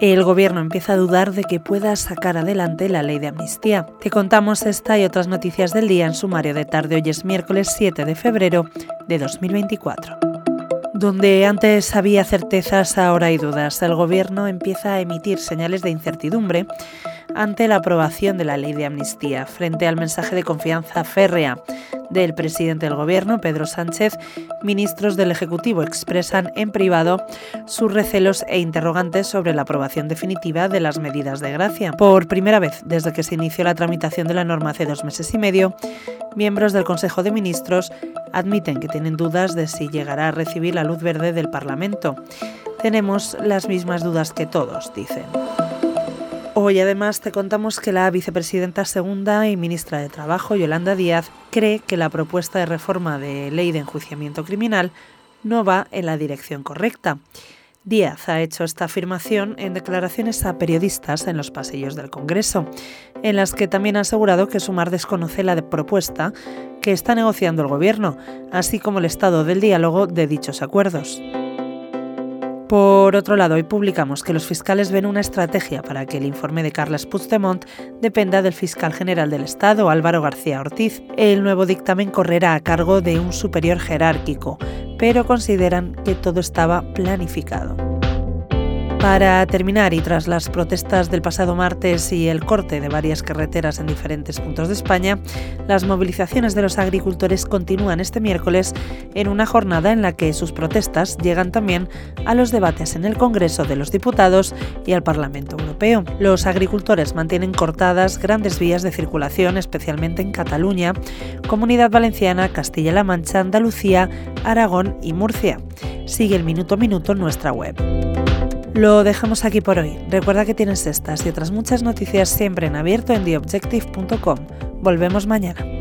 el gobierno empieza a dudar de que pueda sacar adelante la ley de amnistía. Te contamos esta y otras noticias del día en sumario de tarde. Hoy es miércoles 7 de febrero de 2024. Donde antes había certezas, ahora hay dudas. El gobierno empieza a emitir señales de incertidumbre ante la aprobación de la ley de amnistía. Frente al mensaje de confianza férrea del presidente del Gobierno, Pedro Sánchez, ministros del Ejecutivo expresan en privado sus recelos e interrogantes sobre la aprobación definitiva de las medidas de gracia. Por primera vez desde que se inició la tramitación de la norma hace dos meses y medio, miembros del Consejo de Ministros admiten que tienen dudas de si llegará a recibir la luz verde del Parlamento. Tenemos las mismas dudas que todos, dicen. Hoy además te contamos que la vicepresidenta segunda y ministra de Trabajo, Yolanda Díaz, cree que la propuesta de reforma de ley de enjuiciamiento criminal no va en la dirección correcta. Díaz ha hecho esta afirmación en declaraciones a periodistas en los pasillos del Congreso, en las que también ha asegurado que Sumar desconoce la propuesta que está negociando el Gobierno, así como el estado del diálogo de dichos acuerdos. Por otro lado, hoy publicamos que los fiscales ven una estrategia para que el informe de Carles Puigdemont dependa del fiscal general del Estado, Álvaro García Ortiz. El nuevo dictamen correrá a cargo de un superior jerárquico, pero consideran que todo estaba planificado. Para terminar, y tras las protestas del pasado martes y el corte de varias carreteras en diferentes puntos de España, las movilizaciones de los agricultores continúan este miércoles en una jornada en la que sus protestas llegan también a los debates en el Congreso de los Diputados y al Parlamento Europeo. Los agricultores mantienen cortadas grandes vías de circulación, especialmente en Cataluña, Comunidad Valenciana, Castilla-La Mancha, Andalucía, Aragón y Murcia. Sigue el minuto a minuto en nuestra web. Lo dejamos aquí por hoy. Recuerda que tienes estas y otras muchas noticias siempre en abierto en theobjective.com. Volvemos mañana.